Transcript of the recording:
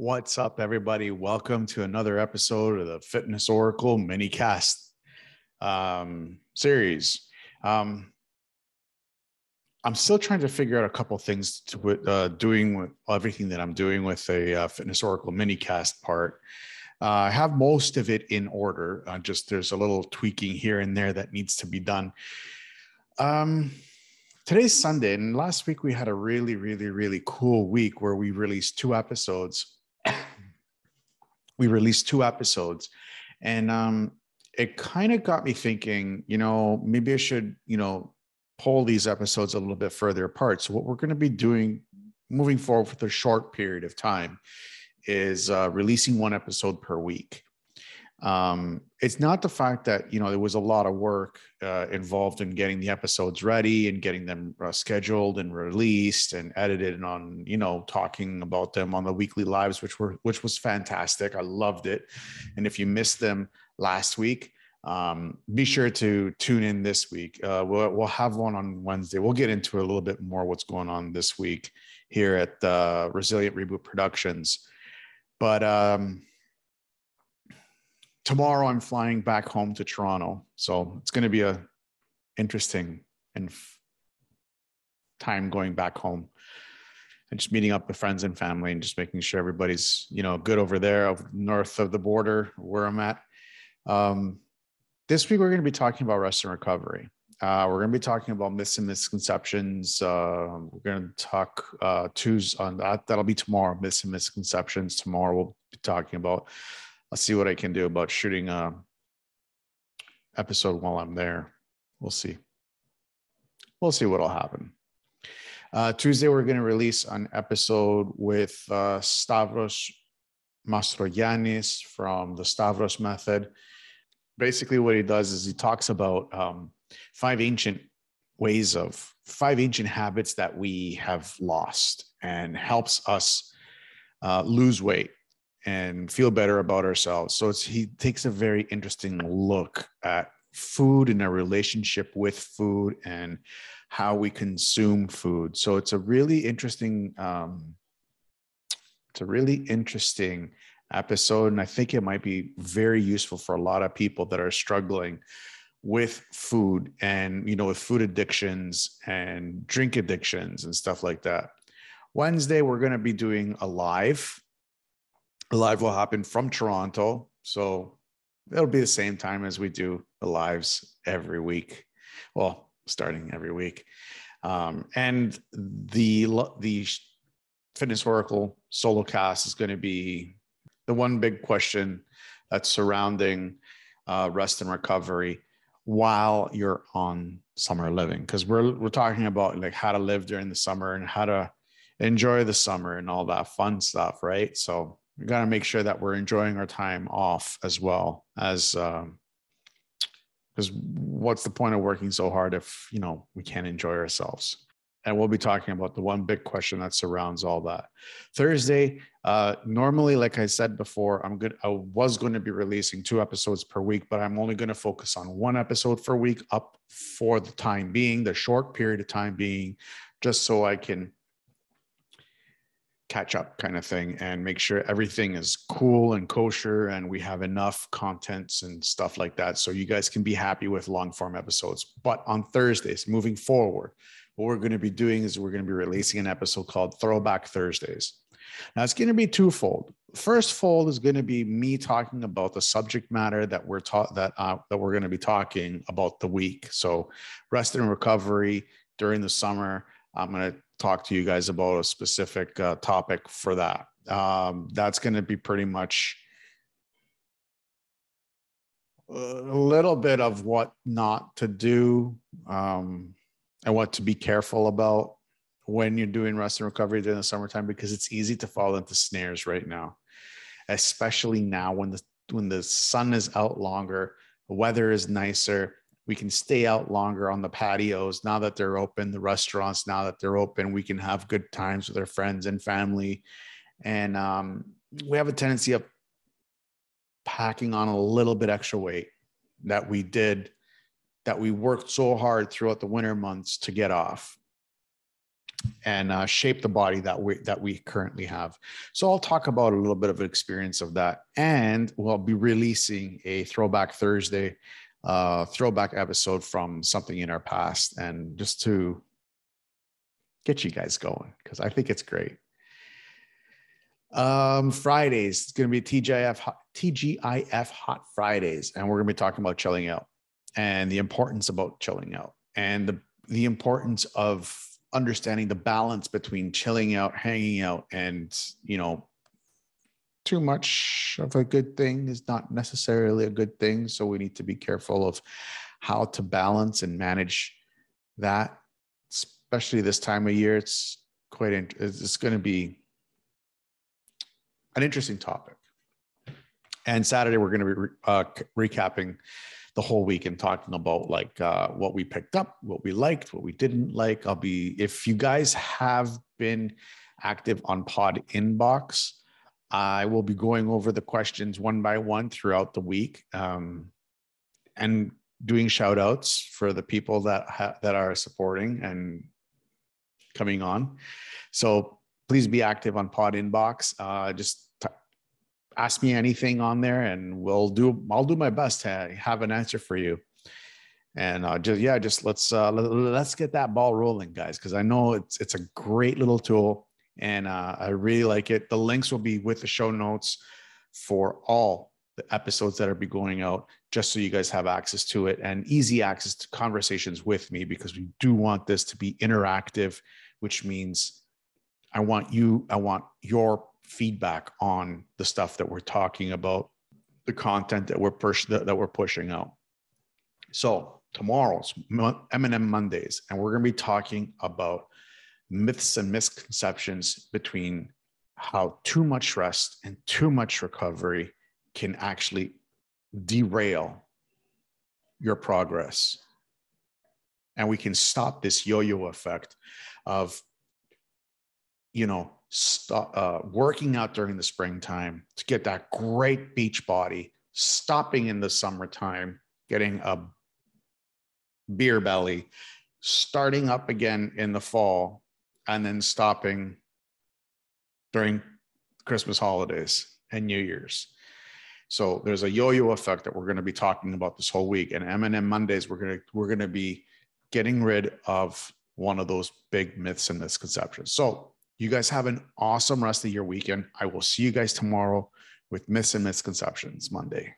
What's up, everybody? Welcome to another episode of the Fitness Oracle mini cast um, series. Um, I'm still trying to figure out a couple things to uh, doing with everything that I'm doing with a uh, Fitness Oracle mini cast part. Uh, I have most of it in order. Uh, just there's a little tweaking here and there that needs to be done. Um, today's Sunday, and last week we had a really, really, really cool week where we released two episodes we released two episodes. And um, it kind of got me thinking you know maybe i should you know pull these episodes a little bit further apart. So what we're going to be doing moving forward for a short period of time is uh, releasing one episode per week um, it's not the fact that you know there was a lot of work uh, involved in getting the episodes ready and getting them uh, scheduled and released and edited and on you know talking about them on the weekly lives which were which was fantastic. I loved it. And if you missed them last week um, be sure to tune in this week. Uh, we'll, we'll have one on wednesday. We'll get into a little bit more what's going on this week here at uh, resilient reboot productions. But um, tomorrow I'm flying back home to Toronto. So it's going to be a interesting and f- time going back home and just meeting up with friends and family and just making sure everybody's, you know, good over there north of the border where I'm at. Um, this week, we're going to be talking about rest and recovery. Uh, we're going to be talking about myths and misconceptions. Uh, we're going to talk uh, Tuesday on that. That'll be tomorrow. Myths and misconceptions. Tomorrow, we'll be talking about I'll see what I can do about shooting a episode while I'm there. We'll see. We'll see what'll happen. Uh, Tuesday, we're going to release an episode with uh, Stavros Mastrogiannis from the Stavros Method. Basically, what he does is he talks about um, five ancient ways of five ancient habits that we have lost and helps us uh, lose weight and feel better about ourselves. So he takes a very interesting look at food and our relationship with food and how we consume food. So it's a really interesting, um, it's a really interesting episode, and I think it might be very useful for a lot of people that are struggling with food and you know with food addictions and drink addictions and stuff like that. Wednesday we're going to be doing a live live will happen from Toronto. So it'll be the same time as we do the lives every week. Well, starting every week. Um, and the the Fitness Oracle solo cast is going to be the one big question that's surrounding uh, rest and recovery while you're on summer living because we're we're talking about like how to live during the summer and how to enjoy the summer and all that fun stuff right so we got to make sure that we're enjoying our time off as well as um, because what's the point of working so hard if you know we can't enjoy ourselves? And we'll be talking about the one big question that surrounds all that. Thursday uh, normally like i said before i'm good i was going to be releasing two episodes per week but i'm only going to focus on one episode per week up for the time being the short period of time being just so i can catch up kind of thing and make sure everything is cool and kosher and we have enough contents and stuff like that. So you guys can be happy with long form episodes. But on thursdays moving forward what we're going to be doing is we're going to be releasing an episode called throwback thursdays. Now it's going to be twofold. First fold is going to be me talking about the subject matter that we're taught that uh, that we're going to be talking about the week. So rest and recovery during the summer i'm going to talk to you guys about a specific uh, topic for that. Um, that's going to be pretty much a little bit of what not to do um, and what to be careful about when you're doing rest and recovery during the summertime because it's easy to fall into snares right now, especially now when the when the sun is out longer, the weather is nicer, we can stay out longer on the patios. Now that they're open the restaurants now that they're open we can have good times with our friends and family. And um, we have a tendency of packing on a little bit extra weight that we did that we worked so hard throughout the winter months to get off and uh, shape the body that we that we currently have. So I'll talk about a little bit of an experience of that, and we'll be releasing a Throwback Thursday uh, throwback episode from something in our past, and just to get you guys going because I think it's great. Um, Fridays it's going to be TGIF TGIF Hot Fridays, and we're going to be talking about chilling out and the importance about chilling out and the the importance of understanding the balance between chilling out, hanging out, and you know, too much of a good thing is not necessarily a good thing. So we need to be careful of how to balance and manage that, especially this time of year. It's quite it's going to be an interesting topic. And Saturday we're going to be uh, recapping the whole week and talking about like uh, what we picked up, what we liked, what we didn't like. I'll be, if you guys have been active on Pod Inbox, I will be going over the questions one by one throughout the week um, and doing shout outs for the people that ha- that are supporting and coming on. So please be active on Pod Inbox. Uh, just ask me anything on there and we'll do i'll do my best to have an answer for you and uh, just yeah just let's uh, let, us get that ball rolling guys because i know it's it's a great little tool and uh, i really like it the links will be with the show notes for all the episodes that are be going out just so you guys have access to it and easy access to conversations with me because we do want this to be interactive which means i want you i want your feedback on the stuff that we're talking about, the content that we're push that, that we're pushing out. So tomorrow's M&M Mondays, and we're going to be talking about myths and misconceptions between how too much rest and too much recovery can actually derail your progress. And we can stop this yo yo effect of, you know, uh, working out during the springtime to get that great beach body, stopping in the summertime, getting a beer belly, starting up again in the fall, and then stopping during Christmas holidays and New Year's. So there's a yo-yo effect that we're going to be talking about this whole week. And M&M Mondays, we're going to we're going to be getting rid of one of those big myths and misconceptions. So you guys have an awesome rest of your weekend. I will see you guys tomorrow with Myths and Misconceptions Monday.